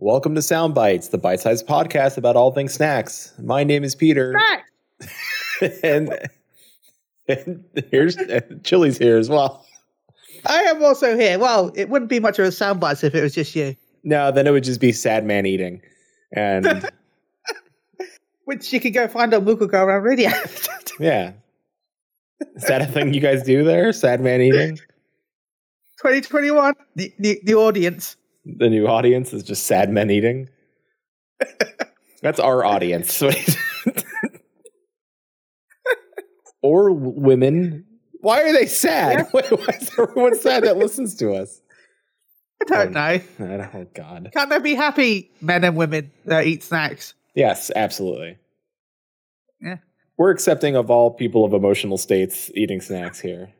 Welcome to Sound Bites, the bite-sized podcast about all things snacks. My name is Peter, and, and here's and Chille's here as well. I am also here. Well, it wouldn't be much of a soundbite if it was just you. No, then it would just be sad man eating, and Which you could go find on Moogle Go Around Radio. yeah, is that a thing you guys do there? Sad man eating. 2021, the, the, the audience. The new audience is just sad men eating. That's our audience. or women. Why are they sad? Why is everyone sad that listens to us? I don't Um, know. I don't- Oh God. Can't there be happy men and women that eat snacks? Yes, absolutely. Yeah. We're accepting of all people of emotional states eating snacks here.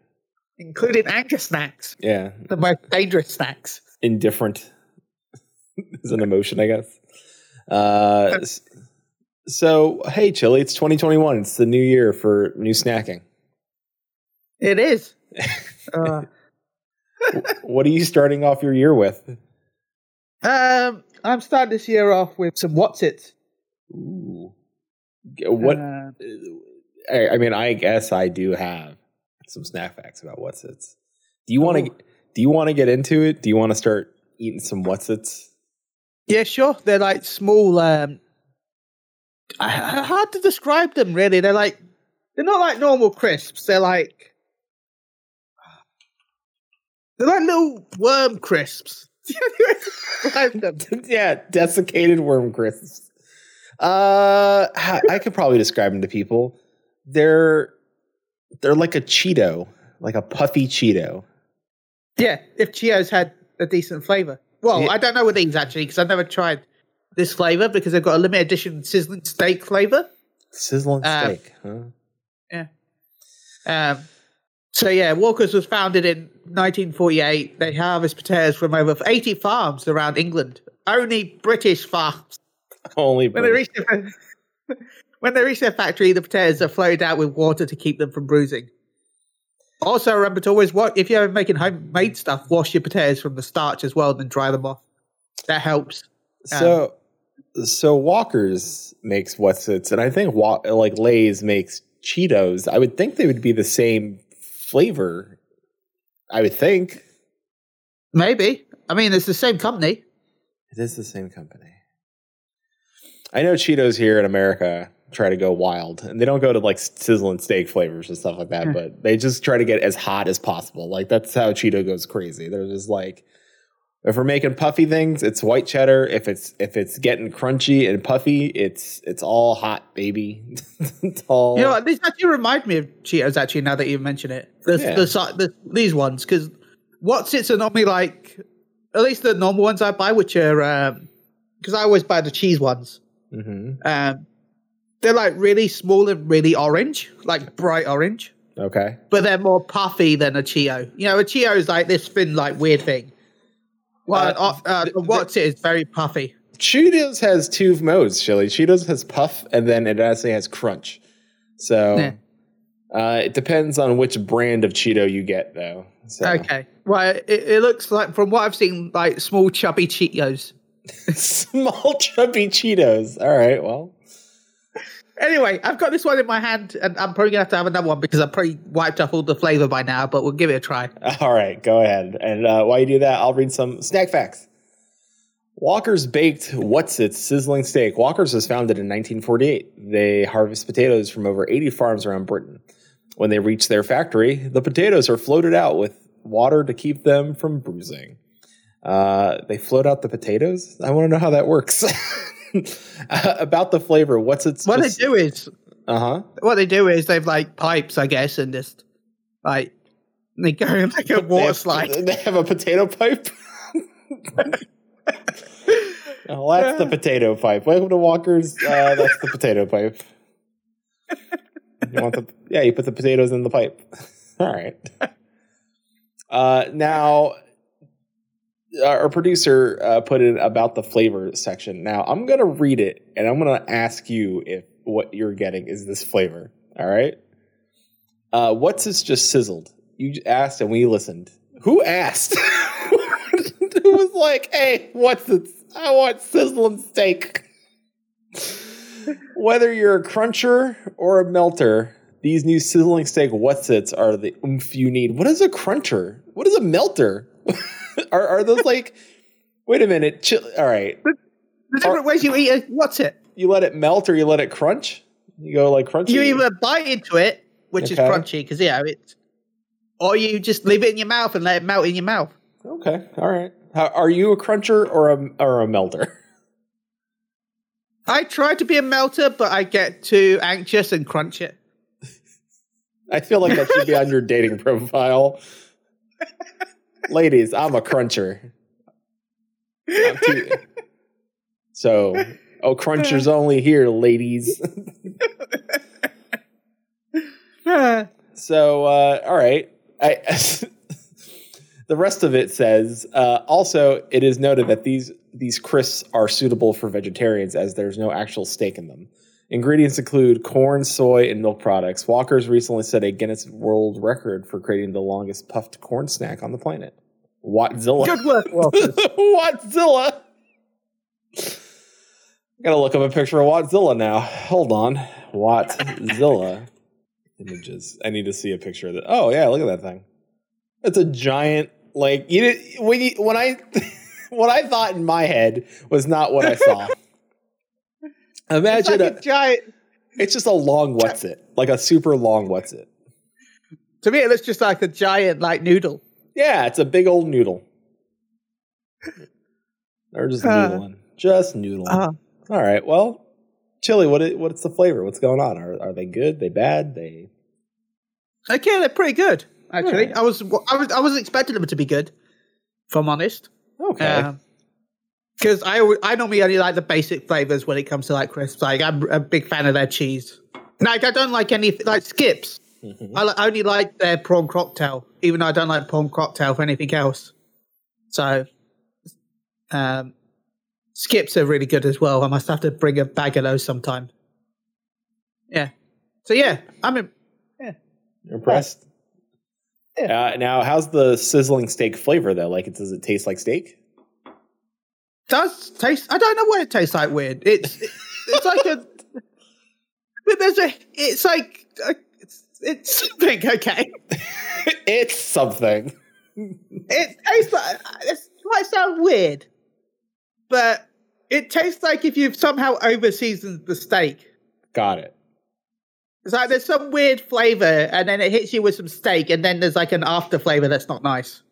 Including anger snacks, Yeah. the most dangerous snacks. Indifferent is an emotion, I guess. Uh, so, hey, Chille, it's 2021. It's the new year for new snacking. It is. Uh, What are you starting off your year with? um, I'm starting this year off with some Wotsit. Ooh. What? Uh, I, I mean, I guess I do have some snack facts about Wotsits. Do you want to? Do you want to get into it? Do you want to start eating some Wotsits? Yeah, sure. They're like small. Um, hard to describe them, really. They're like, they're not like normal crisps. They're like, they're like little worm crisps. Yeah, desiccated worm crisps. Uh, I could probably describe them to people. They're they're like a Cheeto, like a puffy Cheeto. Yeah, if Cheetos had a decent flavor. Well, Yeah. I don't know with these actually because I've never tried this flavor because they've got a limited edition sizzling steak flavor. Sizzling Uh, steak, huh? Um, so yeah, Walker's was founded in 1948. They harvest potatoes from over 80 farms around England. Only British farms. Only When they reach their, when they reach their factory, the potatoes are flowed out with water to keep them from bruising. Also, remember to always wash if you're making homemade stuff. Wash your potatoes from the starch as well, and then dry them off. That helps. So, um, so Walker's makes Wotsits, and I think Wa- like Lay's makes Cheetos. I would think they would be the same flavor. I would think Maybe. I mean, it's the same company. it is the same company. I know Cheetos here in America try to go wild, and they don't go to like sizzling steak flavors and stuff like that, Hmm. but they just try to get as hot as possible. Like that's how Cheeto goes crazy. They're just like. If we're making puffy things, it's white cheddar. If it's if it's getting crunchy and puffy, it's it's all hot, baby. it's all You know, this actually remind me of Cheetos. Actually, now that you mention it, the, Yeah. the, the these ones because Wotsits normally like at least the normal ones I buy, which are um because I always buy the cheese ones. Mhm. Um, they're like really small and really orange, like bright orange, okay. but they're more puffy than a Cheeto. You know, a Cheeto is like this thin, like weird thing. Well, Uh, uh, the Wotsit is very puffy. Cheetos has two modes, Chille. Cheetos has puff, and then it actually has crunch. So Yeah. uh, it depends on which brand of Cheeto you get, though. So. Okay, well, it, it looks like from what I've seen, like small chubby Cheetos. Small chubby Cheetos. All right. Well, Anyway, I've got this one in my hand, and I'm probably gonna have to have another one because I've probably wiped off all the flavor by now. But we'll give it a try. all right. Go ahead. And uh, while you do that, I'll read some snack facts. Walker's baked Wotsits sizzling steak. Walker's was founded in 1948. They harvest potatoes from over 80 farms around Britain. When they reach their factory, the potatoes are floated out with water to keep them from bruising. Uh, they float out the potatoes. I want to know how that works. About the flavor, Wotsits? What they do is, Uh huh. what they do is they've like pipes, I guess, and just like they go in like a water slide. They have a potato pipe. oh, that's the potato pipe. Welcome to Walker's. Uh, that's the potato pipe. You want the? Yeah, you put the potatoes in the pipe. All right. Uh, now, our producer uh, put it about the flavor section. Now, I'm gonna read it, and I'm gonna ask you if what you're getting is this flavor. All right. Uh, what's this just sizzled? You asked, and we listened. Who asked? Who was like, "Hey, what's this? I want sizzling steak. Whether you're a cruncher or a melter, these new sizzling steak Wotsits are the oomph you need. What is a cruncher? What is a melter? are, are those like? Wait a minute. Chill, all right. The different ways you eat it. What's it? You let it melt or you let it crunch? You go like crunchy. You either bite into it, which is crunchy, because yeah, it's, or you just leave it in your mouth and let it melt in your mouth. Okay. All right. How, are you a cruncher or a or a melter? I try to be a melter, but I get too anxious and crunch it. I feel like that should be on your dating profile. Ladies, I'm a cruncher. I'm too- so, oh, crunchers only here, ladies. so, uh, all right. I, the rest of it says uh, also it is noted that these these crisps are suitable for vegetarians as there's no actual steak in them. Ingredients include corn, soy, and milk products. Walker's recently set a Guinness World Record for creating the longest puffed corn snack on the planet. Wotzilla. Good work. Wotzilla. Gotta look up a picture of Wotzilla now. Hold on. Wotzilla. Images. I need to see a picture of that. Oh yeah, look at that thing. It's a giant like you did when you when I what I thought in my head was not what I saw. Imagine like a, a giant. it's just a long Wotsit. Like a super long Wotsit. To me, it looks just like a giant like noodle. Yeah, it's a big old noodle. They're just Uh. noodling. Just noodling. Uh, All right. Well, Chille. What? i- What's the flavor? What's going on? Are are they good? They bad? They okay, they're pretty good. Actually, Alright. I was I was I was expecting them to be good. If I'm honest, okay? Because I I normally only like the basic flavors when it comes to like crisps. Like I'm a big fan of their cheese. Like I don't like any like skips. Mhm. I li- only like their prawn cocktail, even though I don't like prawn cocktail for anything else. So, um, skips are really good as well. I must have to bring a bag of those sometime. Yeah. So yeah, I'm in, You're impressed? Yeah. Uh, now, how's the sizzling steak flavor though? Like, does it taste like steak? Does taste. I don't know what it tastes like. Weird. It's it's like a. But there's a. It's like a, it's it's something. Okay. it's something. It tastes like. It might sound weird, but it tastes like if you've somehow over seasoned the steak. Got it. It's like there's some weird flavor, and then it hits you with some steak, and then there's like an after flavor that's not nice.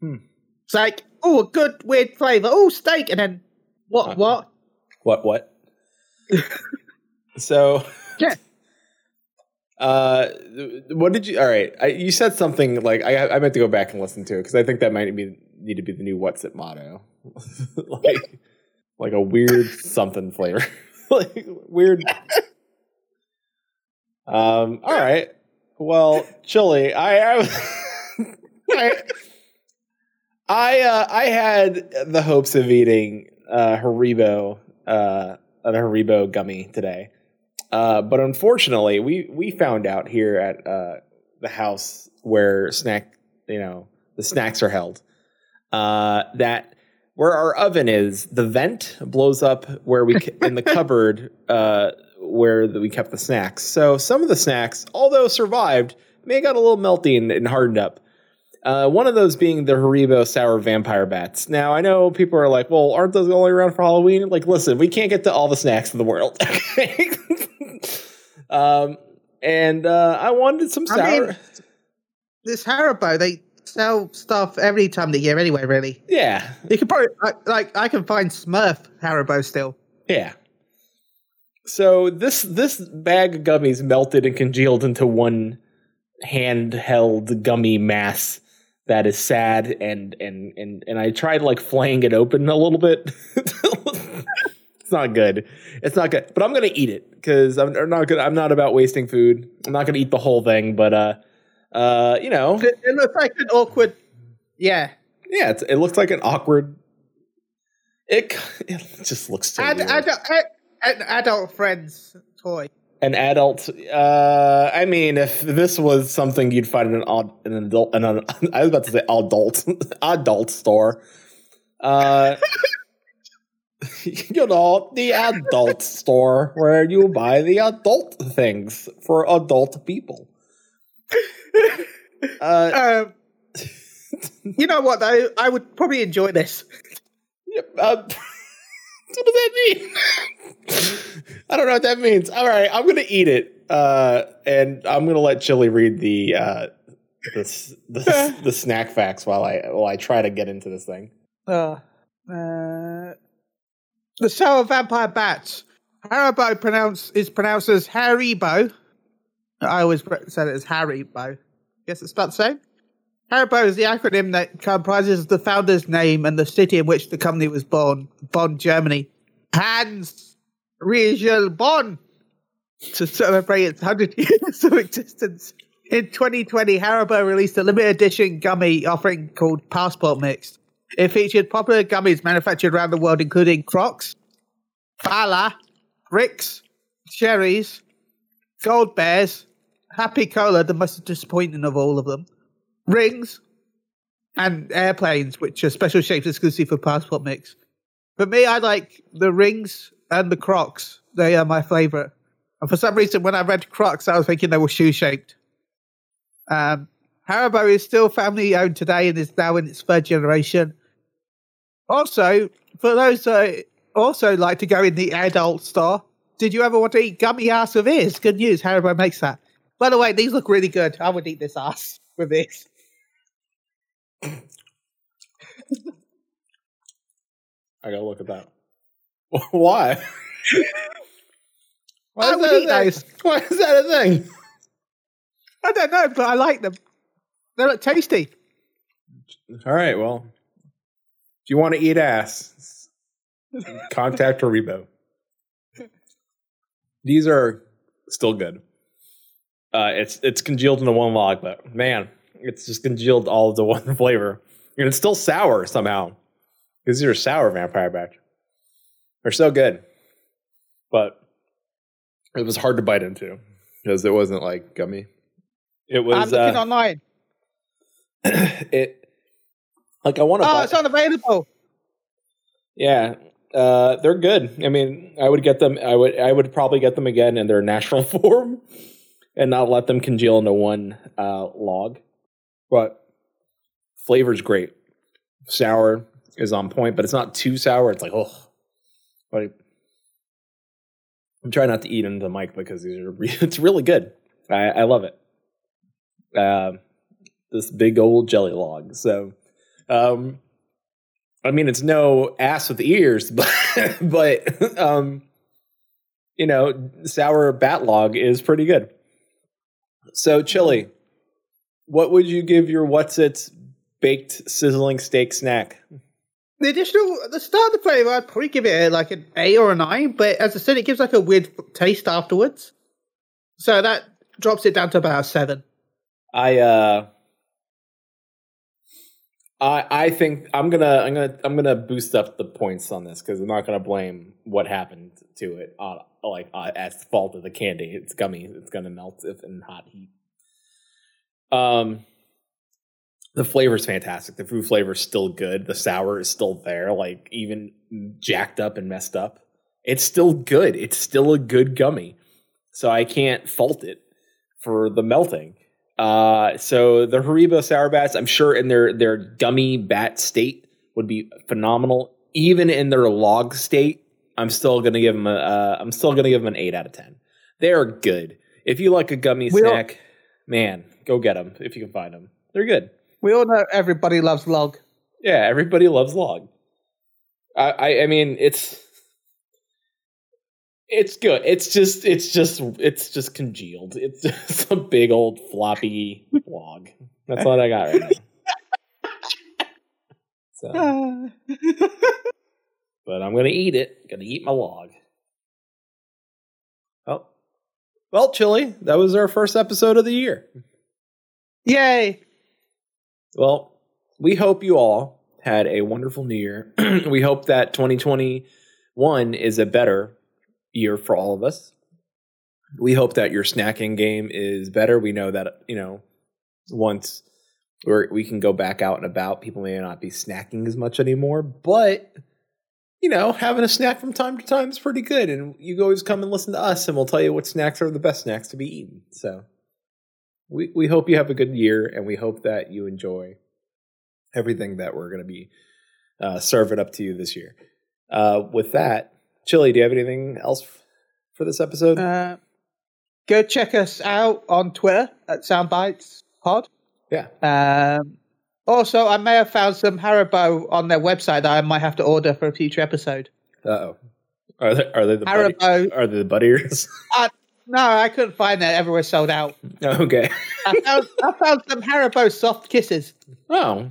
Hmm. It's like, oh, a good weird flavor. Oh, steak, and then what? Uh, what? What? What? so. Yeah. Uh, what did you? All right, I, you said something like I. I meant to go back and listen to it because I think that might be need to be the new "Wotsit" motto, like like a weird something flavor, like weird. Um. All right. Well, Chille. I. I, I I uh, I had the hopes of eating uh, Haribo uh, a Haribo gummy today, uh, but unfortunately, we we found out here at uh, the house where snack you know the snacks are held uh, that where our oven is, the vent blows up where we in the cupboard uh, where the, we kept the snacks. So some of the snacks, although survived, may have got a little melty and, and hardened up. Uh, one of those being the Haribo sour vampire bats. Now I know people are like, "Well, aren't those only around for Halloween?" Like, listen, we can't get to all the snacks in the world. Um, and uh, I wanted some I sour. mean- This Haribo, they sell stuff every time of the year anyway. Really, yeah, you can probably like, like I can find Smurf Haribo still. yeah. So this this bag of gummies melted and congealed into one handheld gummy mass that is sad and and and and I tried like flaying it open a little bit. it's not good. It's not good. But I'm gonna eat it because I'm, I'm not gonna. I'm not about wasting food. I'm not gonna eat the whole thing. But uh, uh, you know, It, looks like an awkward. Yeah, yeah, it's, it looks like an awkward. It it just looks so ad, adult, ad, an adult friend's toy. An adult. Uh, I mean, if this was something you'd find in an an adult, an, I was about to say adult, adult store. Uh, you know, the adult store where you buy the adult things for adult people. Uh, um, you know what, though? I would probably enjoy this. Uh, what does that mean? I don't know what that means. All right, I'm gonna eat it, uh, and I'm gonna let Chille read the uh, the, the, the snack facts while I while I try to get into this thing. Uh, uh, the sour vampire bats. Haribo pronounce is pronounced as Haribo. I always said it as Haribo. Guess it's spelled the same. Haribo is the acronym that comprises the founder's name and the city in which the company was born, Bonn, Germany. Hans Riegel Bonn to celebrate its 100 years of existence. In 2020, Haribo released a limited edition gummy offering called Passport Mix. It featured popular gummies manufactured around the world, including Crocs, Fala, Ricks, Cherries, Gold Bears, Happy Cola, the most disappointing of all of them, Rings, and Airplanes, which are special shapes exclusive for Passport Mix. For me, I like the Rings and the Crocs. They are my favorite. And for some reason, when I read Crocs, I was thinking they were shoe shaped. Um, Haribo is still family owned today and is now in its third generation. Also, for those that also like to go in the adult store, did you ever want to eat gummy ass with ears? Good news, Haribo makes that. By the way, these look really good. I would eat this ass with this. I gotta look at that. Why? Why I is, would that eat a thing? those. Why is that a thing? I don't know, but I like them. They look tasty. All right, well, if you want to eat ass, contact Haribo. These are still good. Uh, it's it's congealed into one log, but man, it's just congealed all into one flavor, and it's still sour somehow. Because these are sour vampire batch. They're so good, but it was hard to bite into because it wasn't like gummy. It was. I'm looking uh, online. it like I want to. Oh, buy, it's unavailable. yeah, uh, they're good. I mean, I would get them. I would. I would probably get them again in their natural form, and not let them congeal into one uh, log. But flavor's great. Sour is on point, but it's not too sour. It's like oh, like I'm trying not to eat into the mic because these are. re- It's really good. I, I love it. Uh, this big old jelly log. So, um, I mean, it's no ass with ears, but but um, you know, sour bat log is pretty good. So, Chille, what would you give your Wotsits baked sizzling steak snack? The additional, the start of the flavor, I'd probably give it like an A or a nine, but as I said, it gives like a weird taste afterwards. So that drops it down to about a seven. I uh I I think I'm gonna I'm gonna I'm gonna boost up the points on this because I'm not gonna blame what happened to it uh, like uh, as fault of the candy. It's gummy. It's gonna melt if in hot heat. Um, the flavor's fantastic. The fruit flavor's still good. The sour is still there. Like even jacked up and messed up, it's still good. It's still a good gummy. So I can't fault it for the melting. Uh, so the Haribo Sour Bats, I'm sure in their their gummy bat state would be phenomenal. Even in their log state, I'm still gonna give them a uh, I'm still gonna give them an eight out of ten. They're good. If you like a gummy We snack, man, go get them if you can find them. They're good. We all know everybody loves log. Yeah, everybody loves log. I, I, I mean, it's it's good. It's just it's just it's just congealed. It's just a big old floppy log. That's what I got right now. So, but I'm gonna eat it. Gonna eat my log. Oh, well, Chille. That was our first episode of the year. Yay! Well, we hope you all had a wonderful new year. we hope that 2021 is a better year for all of us. We hope that your snacking game is better. We know that, you know, once we're, we can go back out and about, people may not be snacking as much anymore, but you know, having a snack from time to time is pretty good. And you always come and listen to us, and we'll tell you what snacks are the best snacks to be eaten. So we, we hope you have a good year, and we hope that you enjoy everything that we're going to be uh, serving up to you this year. Uh, with that, Chille, do you have anything else for this episode? Uh, go check us out on Twitter at Soundbites Pod. yeah. Um, also, I may have found some Haribo on their website that I might have to order for a future episode. Uh oh. Are they, are they the buddy, Haribo. are they the buddy ears? No, I couldn't find that. Everywhere sold out. okay. I found, I found some Haribo soft kisses. Oh.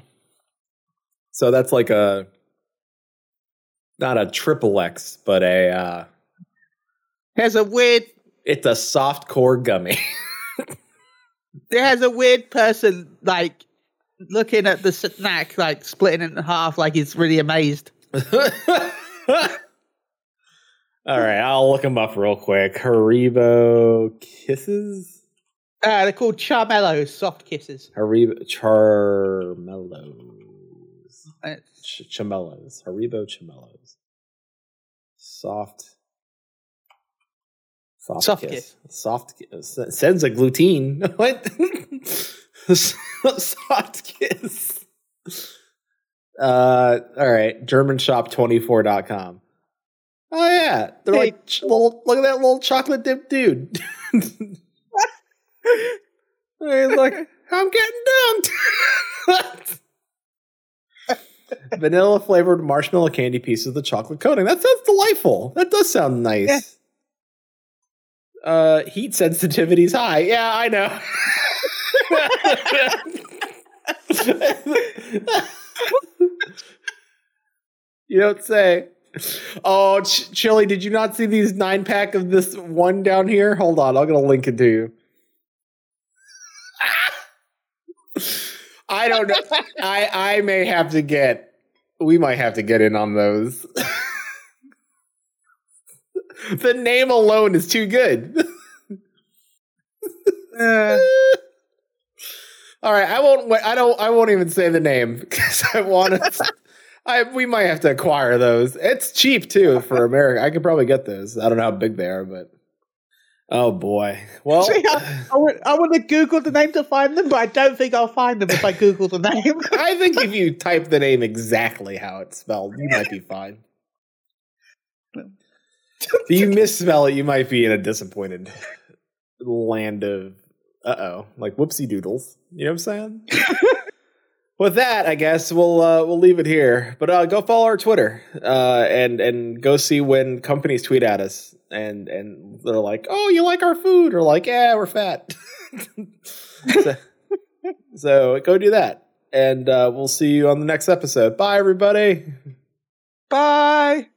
So that's like a not a triple X, but a uh There's a weird. it's a soft core gummy. There's a weird person like looking at the snack, like splitting it in half, like he's really amazed. All right, I'll look them up real quick. Haribo kisses, Uh, they're called Charmellos soft kisses. Haribo charmellos, Ch- chamellos, Haribo chamellos, soft, soft, Soft kiss. kiss. soft kiss. Sends a gluten. what? soft kiss. Uh, all right, GermanShop24.com. Oh yeah, they're Hey. like little. Look at that little chocolate dip dude. He's like, I'm getting dunked. Vanilla flavored marshmallow candy pieces with chocolate coating. That sounds delightful. That does sound nice. Uh, heat sensitivity's high. Yeah, I know. you don't say. Oh, Ch- Chille, did you not see these nine pack of this one down here? Hold on, I'm gonna link it to you. I don't know. I I may have to get. We might have to get in on those. the name alone is too good. uh, All right, I won't. I don't. I won't even say the name because I want to. I we might have to acquire those. It's cheap too for America. I could probably get those. I don't know how big they are, but oh boy. Well, See, I, I, would, I would have Googled the name to find them, but I don't think I'll find them if I Google the name. I think if you type the name exactly how it's spelled, you might be fine. If you misspell it, you might be in a disappointed land of uh oh, like whoopsie doodles. You know what I'm saying? With that, I guess we'll uh, we'll leave it here. But uh, go follow our Twitter uh, and and go see when companies tweet at us and and they're like, "Oh, you like our food?" or like, "Yeah, we're fat." so, so go do that, and uh, we'll see you on the next episode. Bye, everybody. Bye.